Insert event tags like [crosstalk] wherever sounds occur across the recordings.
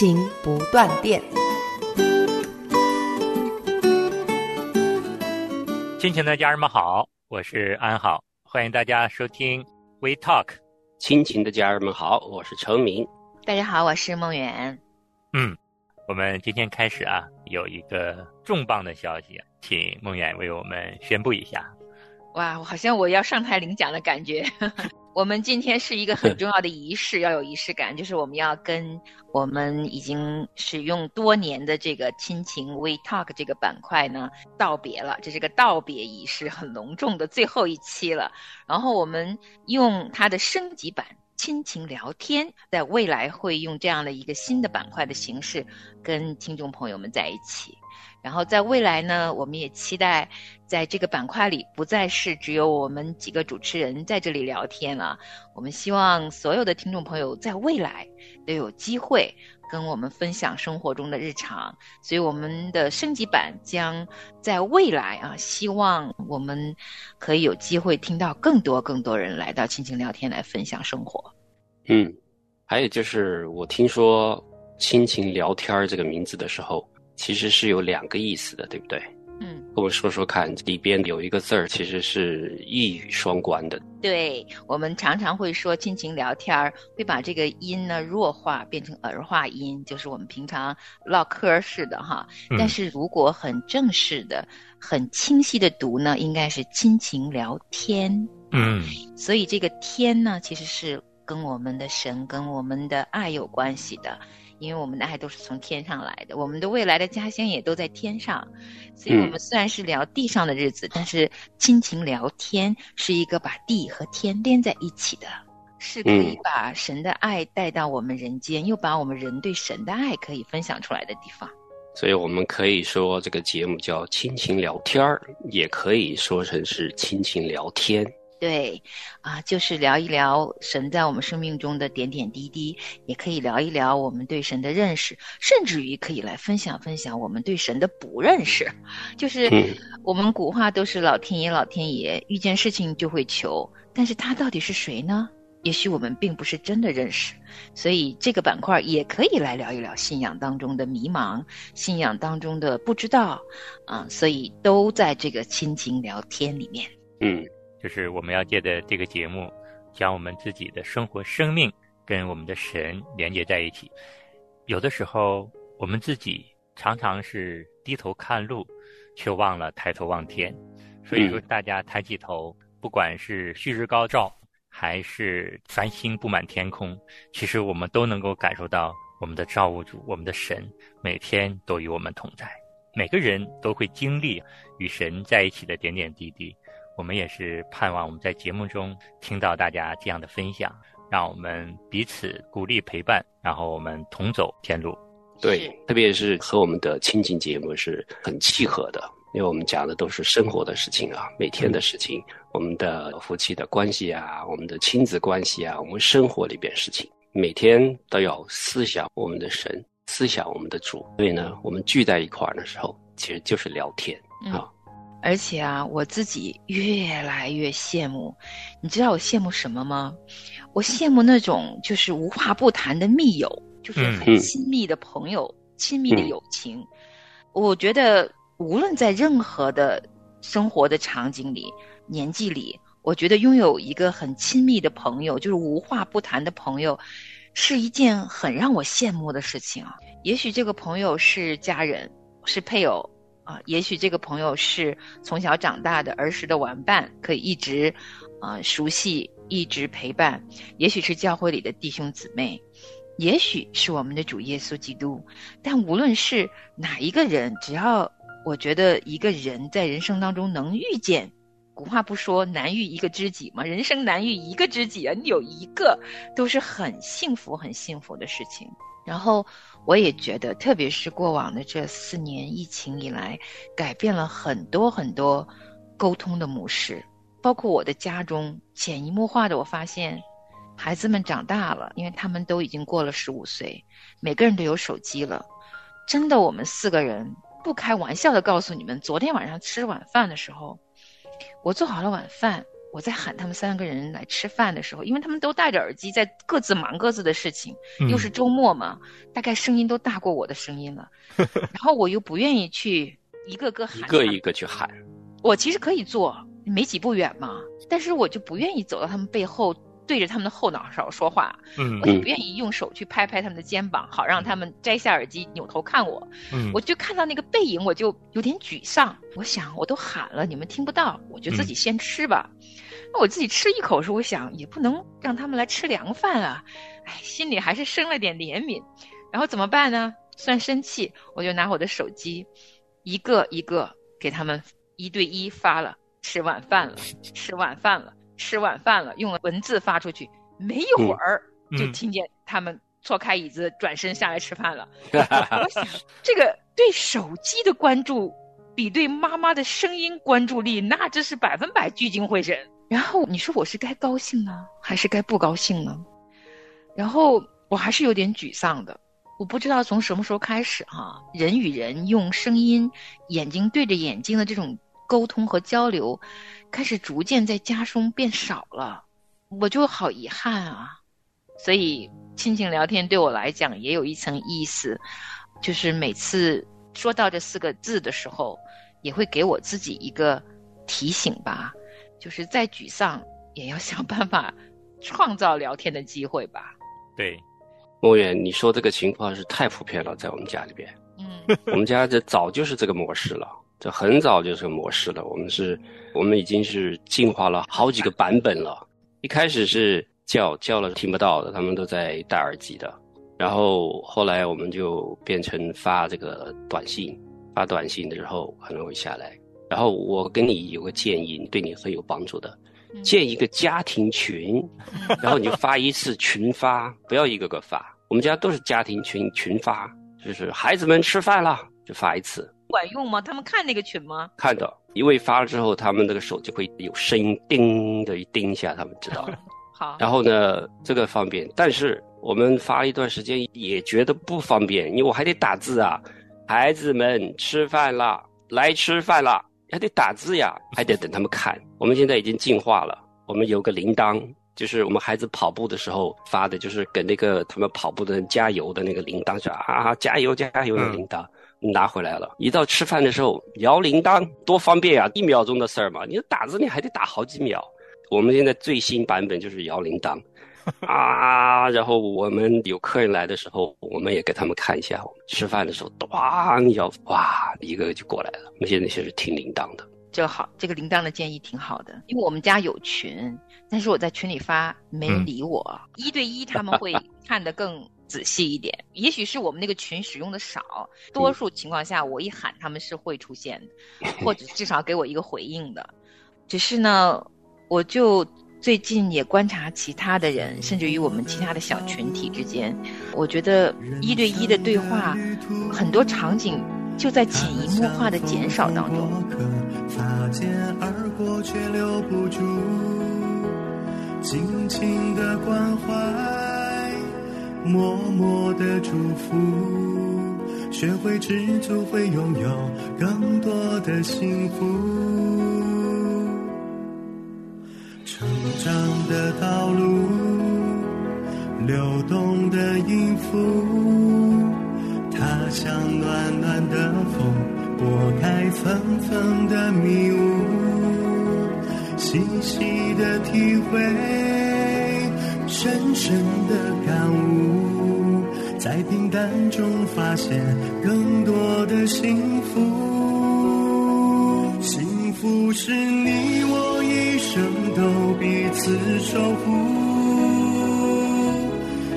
亲情不断电。亲情的家人们好，我是安好，欢迎大家收听 We Talk。亲情的家人们好，我是程明。大家好，我是梦远。嗯，我们今天开始啊，有一个重磅的消息，请梦远为我们宣布一下。哇，我好像我要上台领奖的感觉。我们今天是一个很重要的仪式，要有仪式感，就是我们要跟我们已经使用多年的这个亲情 We Talk 这个板块呢道别了，这是个道别仪式，很隆重的最后一期了。然后我们用它的升级版亲情聊天，在未来会用这样的一个新的板块的形式跟听众朋友们在一起。然后在未来呢，我们也期待在这个板块里不再是只有我们几个主持人在这里聊天了。我们希望所有的听众朋友在未来都有机会跟我们分享生活中的日常。所以我们的升级版将在未来啊，希望我们可以有机会听到更多更多人来到亲情聊天来分享生活。嗯，还有就是我听说“亲情聊天”这个名字的时候。其实是有两个意思的，对不对？嗯，跟我说说看，里边有一个字儿其实是一语双关的。对，我们常常会说亲情聊天儿，会把这个音呢弱化变成儿化音，就是我们平常唠嗑似的哈。但是如果很正式的、很清晰的读呢，应该是亲情聊天。嗯，所以这个天呢，其实是跟我们的神、跟我们的爱有关系的。因为我们的爱都是从天上来的，我们的未来的家乡也都在天上，所以我们虽然是聊地上的日子，但是亲情聊天是一个把地和天连在一起的，是可以把神的爱带到我们人间，又把我们人对神的爱可以分享出来的地方。所以我们可以说这个节目叫亲情聊天儿，也可以说成是亲情聊天。对，啊，就是聊一聊神在我们生命中的点点滴滴，也可以聊一聊我们对神的认识，甚至于可以来分享分享我们对神的不认识。就是我们古话都是老天爷，老天爷遇见事情就会求，但是他到底是谁呢？也许我们并不是真的认识，所以这个板块也可以来聊一聊信仰当中的迷茫，信仰当中的不知道，啊，所以都在这个亲情聊天里面。嗯。就是我们要借着这个节目，将我们自己的生活、生命跟我们的神连接在一起。有的时候，我们自己常常是低头看路，却忘了抬头望天。所以说，大家抬起头，不管是旭日高照，还是繁星布满天空，其实我们都能够感受到我们的造物主、我们的神每天都与我们同在。每个人都会经历与神在一起的点点滴滴。我们也是盼望我们在节目中听到大家这样的分享，让我们彼此鼓励陪伴，然后我们同走天路。对，特别是和我们的亲情节目是很契合的，因为我们讲的都是生活的事情啊，每天的事情，我们的夫妻的关系啊，我们的亲子关系啊，我们生活里边事情，每天都要思想我们的神，思想我们的主。所以呢，我们聚在一块儿的时候，其实就是聊天啊。而且啊，我自己越来越羡慕，你知道我羡慕什么吗？我羡慕那种就是无话不谈的密友，就是很亲密的朋友、亲密的友情。我觉得无论在任何的生活的场景里、年纪里，我觉得拥有一个很亲密的朋友，就是无话不谈的朋友，是一件很让我羡慕的事情啊。也许这个朋友是家人，是配偶。啊，也许这个朋友是从小长大的儿时的玩伴，可以一直，啊熟悉，一直陪伴。也许是教会里的弟兄姊妹，也许是我们的主耶稣基督。但无论是哪一个人，只要我觉得一个人在人生当中能遇见古话不说难遇一个知己吗？人生难遇一个知己啊，你有一个都是很幸福、很幸福的事情。然后我也觉得，特别是过往的这四年疫情以来，改变了很多很多沟通的模式，包括我的家中潜移默化的，我发现孩子们长大了，因为他们都已经过了十五岁，每个人都有手机了。真的，我们四个人不开玩笑的告诉你们，昨天晚上吃晚饭的时候。我做好了晚饭，我在喊他们三个人来吃饭的时候，因为他们都戴着耳机，在各自忙各自的事情，又是周末嘛，大概声音都大过我的声音了。[laughs] 然后我又不愿意去一个个喊，一个一个去喊。我其实可以做，没几步远嘛，但是我就不愿意走到他们背后。对着他们的后脑勺说话，我也不愿意用手去拍拍他们的肩膀，好让他们摘下耳机扭头看我。我就看到那个背影，我就有点沮丧。我想，我都喊了，你们听不到，我就自己先吃吧。那我自己吃一口时，我想也不能让他们来吃凉饭啊。哎，心里还是生了点怜悯。然后怎么办呢？算生气，我就拿我的手机，一个一个给他们一对一发了，吃晚饭了，吃晚饭了。吃晚饭了，用了文字发出去，没一会儿就听见他们错开椅子，转身下来吃饭了。[laughs] 我想，这个对手机的关注，比对妈妈的声音关注力，那真是百分百聚精会神。然后你说我是该高兴呢，还是该不高兴呢？然后我还是有点沮丧的。我不知道从什么时候开始，哈，人与人用声音、眼睛对着眼睛的这种沟通和交流。开始逐渐在家中变少了，我就好遗憾啊。所以亲情聊天对我来讲也有一层意思，就是每次说到这四个字的时候，也会给我自己一个提醒吧，就是再沮丧也要想办法创造聊天的机会吧。对，莫远，你说这个情况是太普遍了，在我们家里边，嗯，我们家这早就是这个模式了。这很早就是个模式了，我们是，我们已经是进化了好几个版本了。一开始是叫叫了听不到的，他们都在戴耳机的。然后后来我们就变成发这个短信，发短信的时候可能会下来。然后我跟你有个建议，对你很有帮助的，建一个家庭群，然后你就发一次群发，不要一个个发。我们家都是家庭群群发，就是孩子们吃饭了就发一次。管用吗？他们看那个群吗？看到，因为发了之后，他们那个手就会有声音，叮的一叮一下，他们知道。[laughs] 好。然后呢，这个方便，但是我们发了一段时间也觉得不方便，因为我还得打字啊。孩子们吃饭啦，来吃饭啦，还得打字呀，还得等他们看。我们现在已经进化了，我们有个铃铛，就是我们孩子跑步的时候发的，就是给那个他们跑步的人加油的那个铃铛，是啊，加油加油的铃铛。拿回来了，一到吃饭的时候摇铃铛，多方便啊！一秒钟的事儿嘛，你打字你还得打好几秒。我们现在最新版本就是摇铃铛，[laughs] 啊，然后我们有客人来的时候，我们也给他们看一下。吃饭的时候，咣摇，哇，一个个就过来了。我们现在就是听铃铛的，这个好，这个铃铛的建议挺好的，因为我们家有群，但是我在群里发没人理我，一对一他们会看得更。仔细一点，也许是我们那个群使用的少，多数情况下我一喊他们是会出现的，[laughs] 或者至少给我一个回应的。只是呢，我就最近也观察其他的人，甚至于我们其他的小群体之间，我觉得一对一的对话，很多场景就在潜移默化的减少当中。擦肩而过却留不住轻轻的关怀。默默的祝福，学会知足，会拥有更多的幸福。成长的道路，流动的音符，它像暖暖的风，拨开层层的迷雾，细细的体会。深深的感悟，在平淡中发现更多的幸福。幸福是你我一生都彼此守护，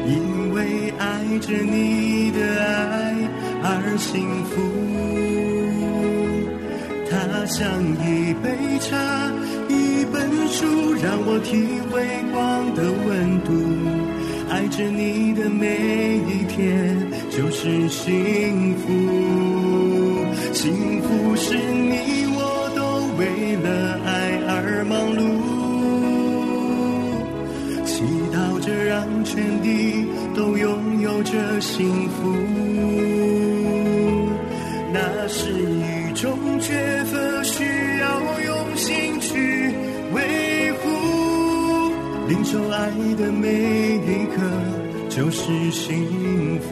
因为爱着你的爱而幸福。它像一杯茶。书，让我体会光的温度。爱着你的每一天就是幸福，是幸福。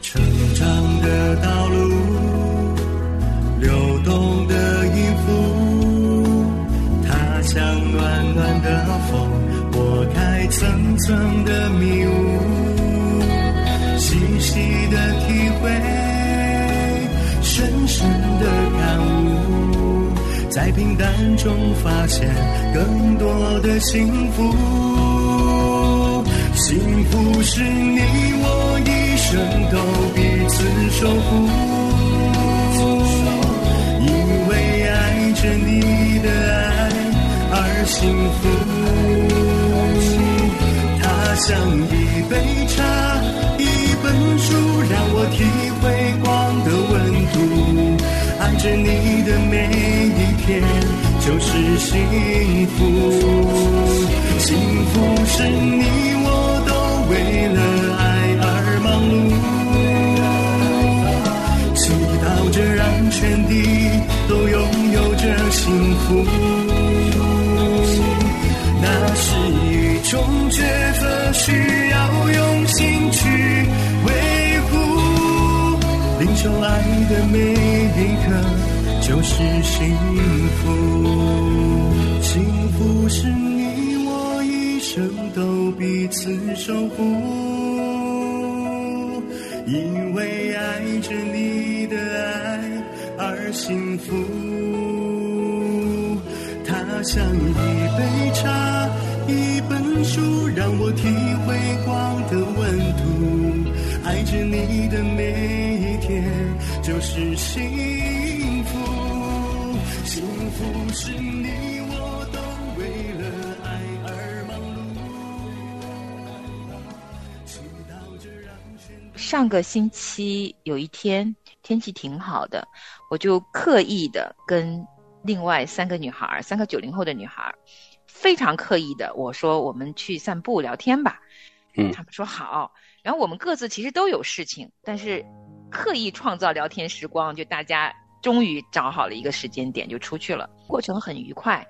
成长的道路，流动的音符，它像暖暖的风，拨开层层。迷雾，细细的体会，深深的感悟，在平淡中发现更多的幸福。幸福是你我一生都彼此守护，因为爱着你的爱而幸福。像一杯茶，一本书，让我体会光的温度。爱着你的每一天就是幸福，幸福是你我都为了爱而忙碌，祈祷着让全地都拥有着幸福。的每一刻就是幸福，幸福是你我一生都彼此守护，因为爱着你的爱而幸福。它像一杯茶，一本书，让我体会光的温度。爱着你的每一天就是幸福，幸福是你我都为了爱而忙碌。上个星期有一天天气挺好的，我就刻意的跟另外三个女孩儿，三个九零后的女孩儿，非常刻意的我说我们去散步聊天吧，嗯。他们说好，然后我们各自其实都有事情，但是刻意创造聊天时光，就大家终于找好了一个时间点就出去了，过程很愉快。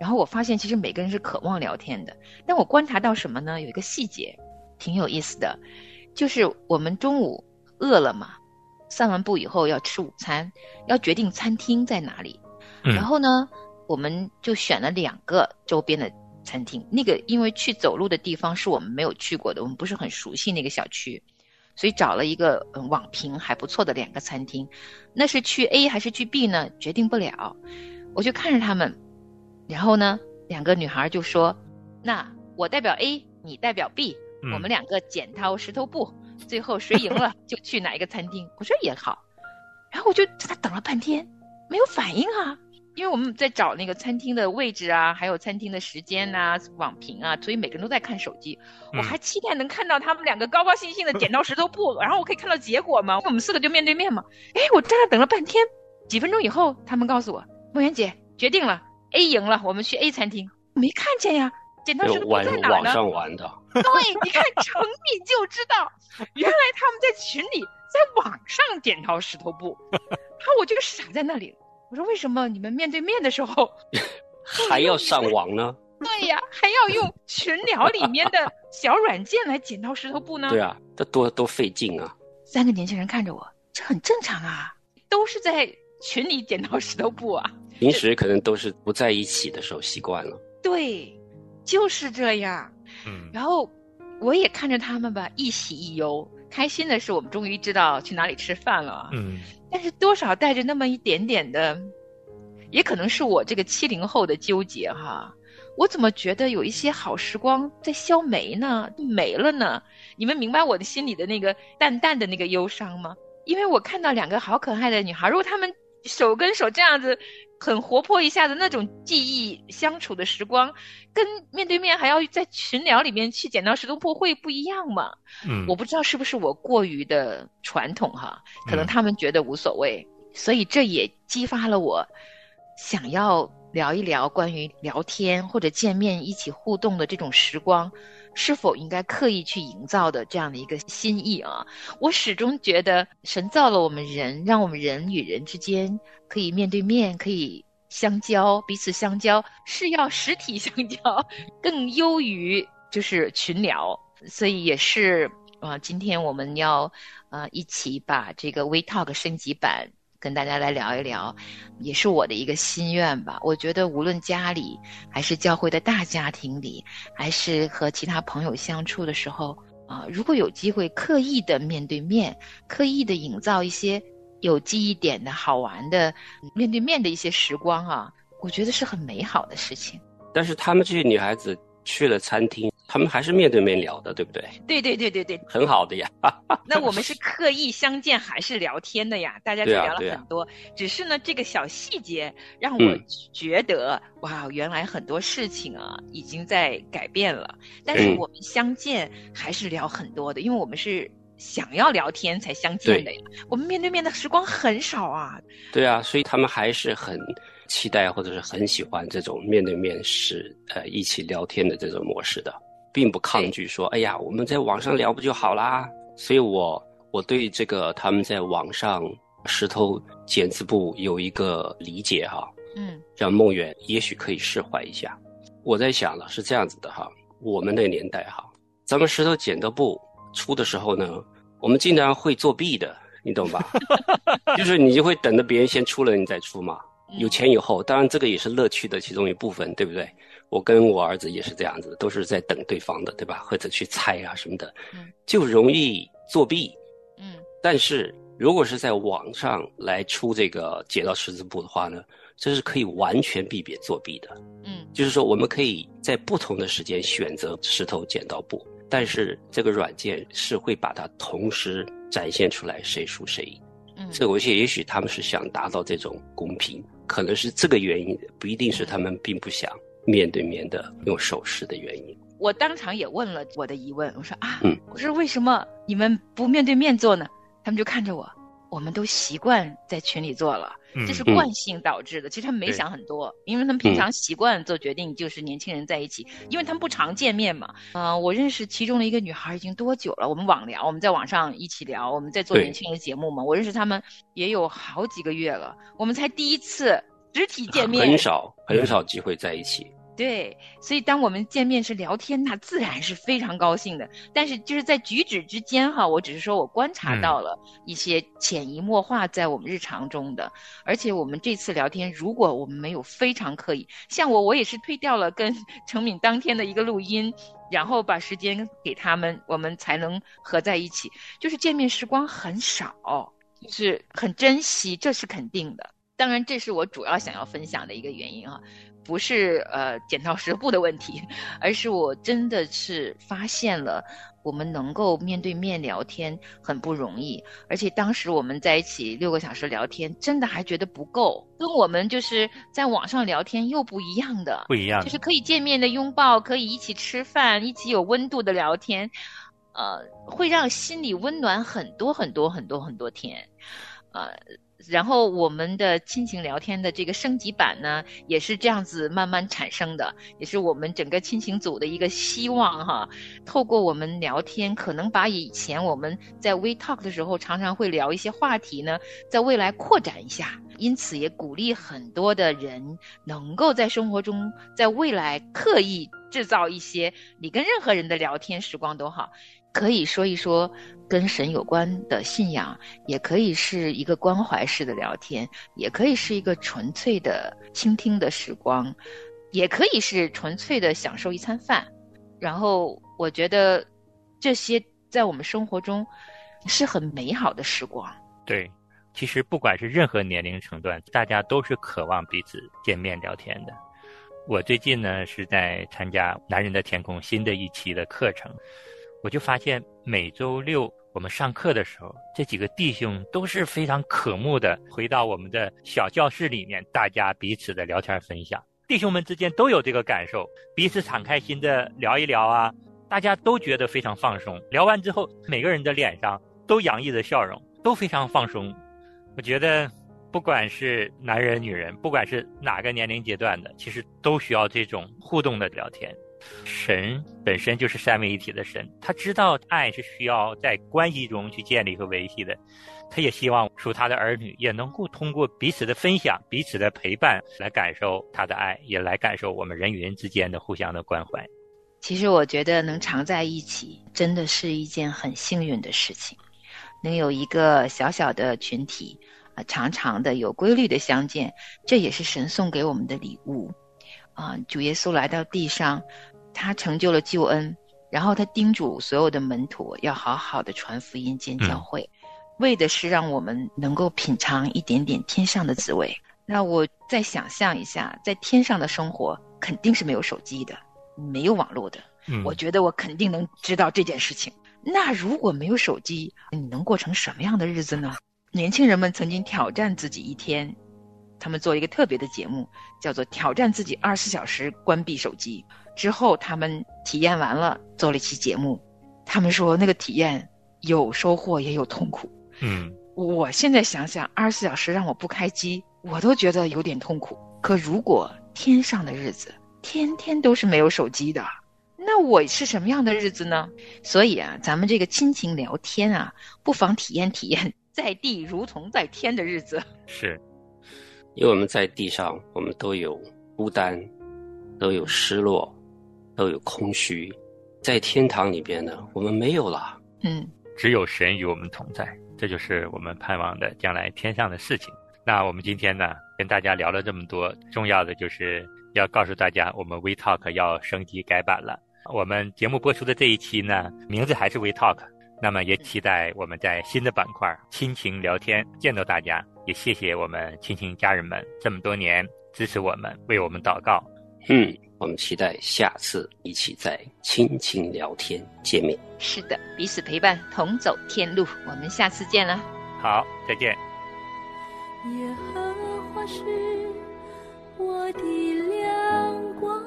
然后我发现其实每个人是渴望聊天的，但我观察到什么呢？有一个细节挺有意思的，就是我们中午饿了嘛，散完步以后要吃午餐，要决定餐厅在哪里。嗯然后呢，我们就选了两个周边的餐厅。那个因为去走路的地方是我们没有去过的，我们不是很熟悉那个小区，所以找了一个嗯网评还不错的两个餐厅。那是去 A 还是去 B 呢？决定不了。我就看着他们，然后呢，两个女孩就说：“那我代表 A，你代表 B，、嗯我们两个剪刀石头布，最后谁赢了 [laughs] 就去哪一个餐厅。”我说也好。然后我就在那等了半天，没有反应啊。因为我们在找那个餐厅的位置啊，还有餐厅的时间呐、网评啊，所以每个人都在看手机。我嗯还期待能看到他们两个高高兴兴的剪刀石头布，然后我可以看到结果嘛？我们四个就面对面嘛。哎，我站那等了半天，几分钟以后，他们告诉我，梦圆姐决定了，A 赢了，我们去 A 餐厅。没看见呀，剪刀石头布在哪呢？网上玩的，对，你看成你就知道，[laughs] 原来他们在群里在网上剪刀石头布，然后我就傻在那里。我说为什么你们面对面的时候，[laughs] 还要上网呢？对呀，还要用群聊里面的小软件来剪刀石头布呢？对啊，这多多费劲啊！三个年轻人看着我，这很正常啊，都是在群里剪刀石头布啊。平时可能都是不在一起的时候习惯了。对，就是这样。嗯然后我也看着他们吧，一喜一忧。开心的是，我们终于知道去哪里吃饭了啊。嗯但是多少带着那么一点点的也可能是我这个七零后的纠结哈。我怎么觉得有一些好时光在消没呢？没了呢？你们明白我的心里的那个淡淡的那个忧伤吗？因为我看到两个好可爱的女孩，如果她们手跟手这样子很活泼一下的那种记忆相处的时光，跟面对面还要在群聊里面去剪刀石头布会不一样吗？嗯，我不知道是不是我过于的传统哈，可能他们觉得无所谓，所以这也激发了我想要。聊一聊关于聊天或者见面一起互动的这种时光，是否应该刻意去营造的这样的一个心意啊？我始终觉得神造了我们人，让我们人与人之间可以面对面，可以相交，彼此相交是要实体相交，[laughs] 更优于就是群聊。所以也是啊，今天我们要呃一起把这个 We Talk 升级版。跟大家来聊一聊，也是我的一个心愿吧。我觉得无论家里，还是教会的大家庭里，还是和其他朋友相处的时候，啊，如果有机会刻意的面对面，刻意的营造一些有记忆点的好玩的面对面的一些时光啊，我觉得是很美好的事情。但是他们这些女孩子去了餐厅。他们还是面对面聊的，对不对？对对对对对，很好的呀。[laughs] [laughs] 那我们是刻意相见还是聊天的呀？大家就聊了很多。只是呢，这个小细节让我觉得，哇，原来很多事情啊已经在改变了。但是我们相见还是聊很多的，因为我们是想要聊天才相见的呀。我们面对面的时光很少啊。对啊，所以他们还是很期待或者是很喜欢这种面对面是呃一起聊天的这种模式的。并不抗拒说，哎呀，我们在网上聊不就好啦？所以，我我对这个他们在网上石头剪子布有一个理解哈，嗯，让梦远也许可以释怀一下。我在想了，是这样子的哈，我们那年代哈，咱们石头剪刀布出的时候呢，我们经常会作弊的，你懂吧？[laughs] 就是你就会等着别人先出了你再出嘛，有前有后，当然这个也是乐趣的其中一部分，对不对？我跟我儿子也是这样子，都是在等对方的，对吧？或者去猜啊什么的，就容易作弊。嗯，但是如果是在网上来出这个解到十字步的话呢，这是可以完全避免作弊的。嗯，就是说我们可以在不同的时间选择石头剪刀布，但是这个软件是会把它同时展现出来谁输谁赢。嗯，这个我想也许他们是想达到这种公平，可能是这个原因，不一定是他们并不想。面对面的用手势的原因，我当场也问了我的疑问，我说啊，我说为什么你们不面对面做呢？他们就看着我，我们都习惯在群里做了，这是惯性导致的。其实他们没想很多，因为他们平常习惯做决定就是年轻人在一起，因为他们不常见面嘛。嗯，我认识其中的一个女孩已经多久了？我们网聊，我们在网上一起聊，我们在做年轻人的节目嘛。我认识他们也有好几个月了，我们才第一次。实体见面很少，很少机会在一起。对，所以当我们见面是聊天，那自然是非常高兴的。但是就是在举止之间哈，我只是说我观察到了一些潜移默化在我们日常中的。而且我们这次聊天，如果我们没有非常刻意，像我，我也是推掉了跟程敏当天的一个录音，[laughs] 然后把时间给他们，我们才能合在一起。就是见面时光很少，就是很珍惜，这是肯定的。当然，这是我主要想要分享的一个原因啊，不是呃剪刀石头布的问题，而是我真的是发现了我们能够面对面聊天很不容易，而且当时我们在一起六个小时聊天，真的还觉得不够，跟我们就是在网上聊天又不一样的，不一样，就是可以见面的拥抱，可以一起吃饭，一起有温度的聊天，呃，会让心里温暖很多很多很多很多天，呃。然后我们的亲情聊天的这个升级版呢，也是这样子慢慢产生的，也是我们整个亲情组的一个希望哈。透过我们聊天，可能把以前我们在 We Talk 的时候常常会聊一些话题呢，在未来扩展一下。因此也鼓励很多的人能够在生活中，在未来刻意制造一些你跟任何人的聊天时光都好。可以说一说跟神有关的信仰，也可以是一个关怀式的聊天，也可以是一个纯粹的倾听的时光，也可以是纯粹的享受一餐饭。然后我觉得这些在我们生活中是很美好的时光。对，其实不管是任何年龄层段，大家都是渴望彼此见面聊天的。我最近呢是在参加《男人的天空》新的一期的课程，我就发现每周六我们上课的时候，这几个弟兄都是非常渴慕的回到我们的小教室里面，大家彼此的聊天分享。弟兄们之间都有这个感受，彼此敞开心的聊一聊啊，大家都觉得非常放松。聊完之后，每个人的脸上都洋溢着笑容，都非常放松。我觉得。不管是男人、女人，不管是哪个年龄阶段的，其实都需要这种互动的聊天。神本身就是三位一体的神，他知道爱是需要在关系中去建立和维系的，他也希望属他的儿女也能够通过彼此的分享、彼此的陪伴来感受他的爱，也来感受我们人与人之间的互相的关怀。其实我觉得能常在一起，真的是一件很幸运的事情，能有一个小小的群体啊。常常的有规律的相见，这也是神送给我们的礼物。啊，主耶稣来到地上，他成就了救恩，然后他叮嘱所有的门徒要好好的传福音、建教会，为的是让我们能够品尝一点点天上的滋味。那我再想象一下，在天上的生活肯定是没有手机的，没有网络的。我觉得我肯定能知道这件事情。那如果没有手机，你能过成什么样的日子呢？年轻人们曾经挑战自己一天，他们做一个特别的节目，叫做“挑战自己二十四小时关闭手机”。之后他们体验完了，做了一期节目。他们说那个体验有收获也有痛苦。嗯，我现在想想，二十四小时让我不开机，我都觉得有点痛苦。可如果天上的日子天天都是没有手机的，那我是什么样的日子呢？所以啊，咱们这个亲情聊天啊，不妨体验体验。在地如同在天的日子，是，因为我们在地上，我们都有孤单，都有失落，都有空虚，在天堂里边呢，我们没有了，嗯，只有神与我们同在，这就是我们盼望的将来天上的事情。那我们今天呢，跟大家聊了这么多，重要的就是要告诉大家，我们 We Talk 要升级改版了。我们节目播出的这一期呢，名字还是 We Talk。那么也期待我们在新的板块亲情聊天见到大家，也谢谢我们亲情家人们这么多年支持我们，为我们祷告。嗯，我们期待下次一起在亲情聊天见面。是的，彼此陪伴，同走天路。我们下次见了。好，再见。耶和华是我的亮光，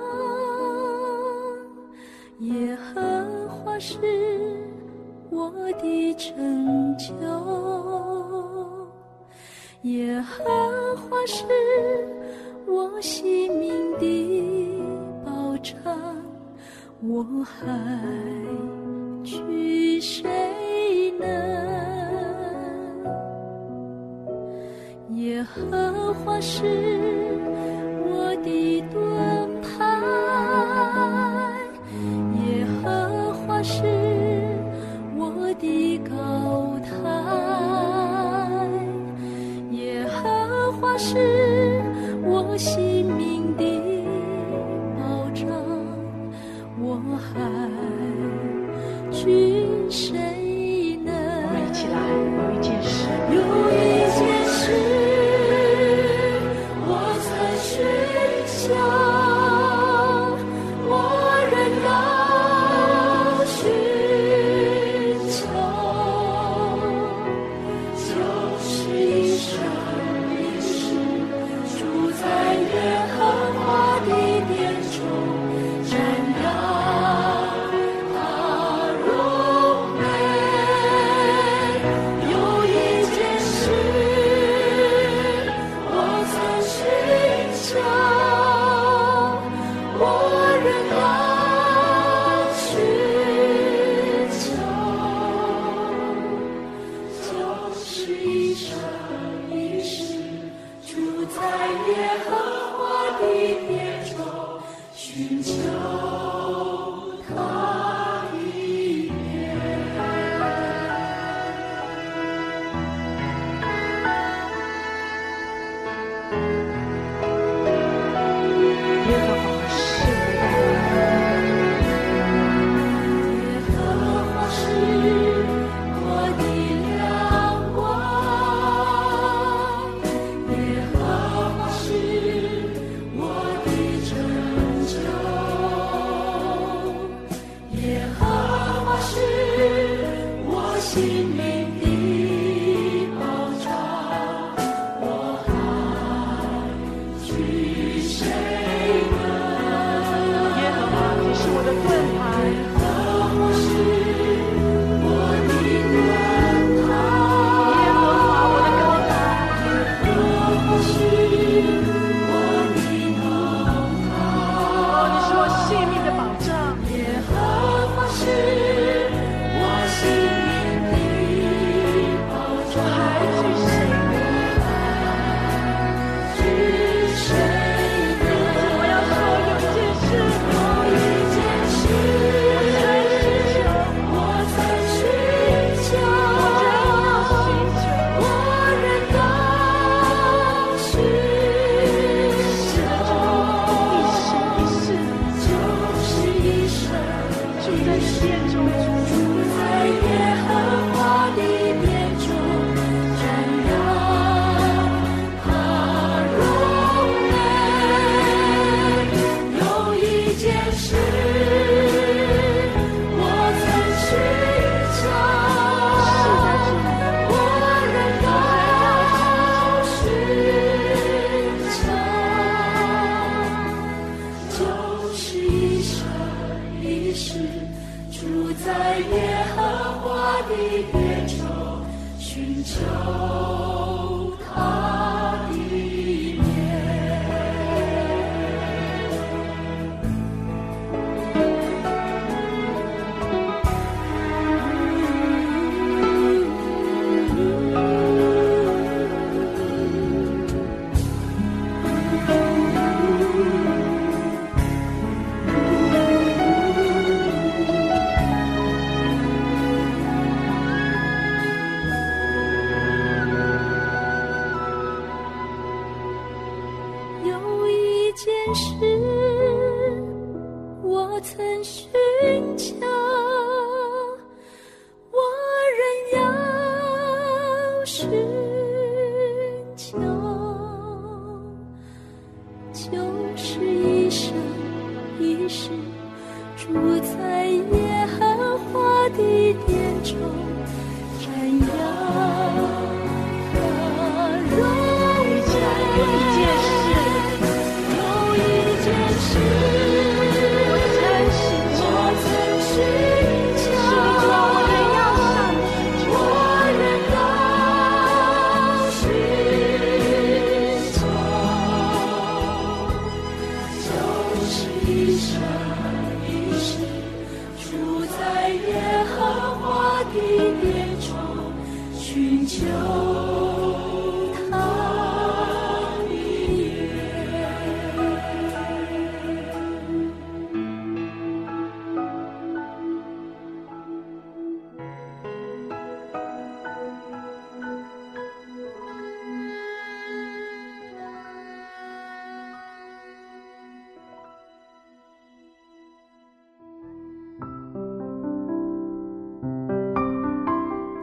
耶和华是。我的拯救，耶和华是我性我还惧谁能？耶和华是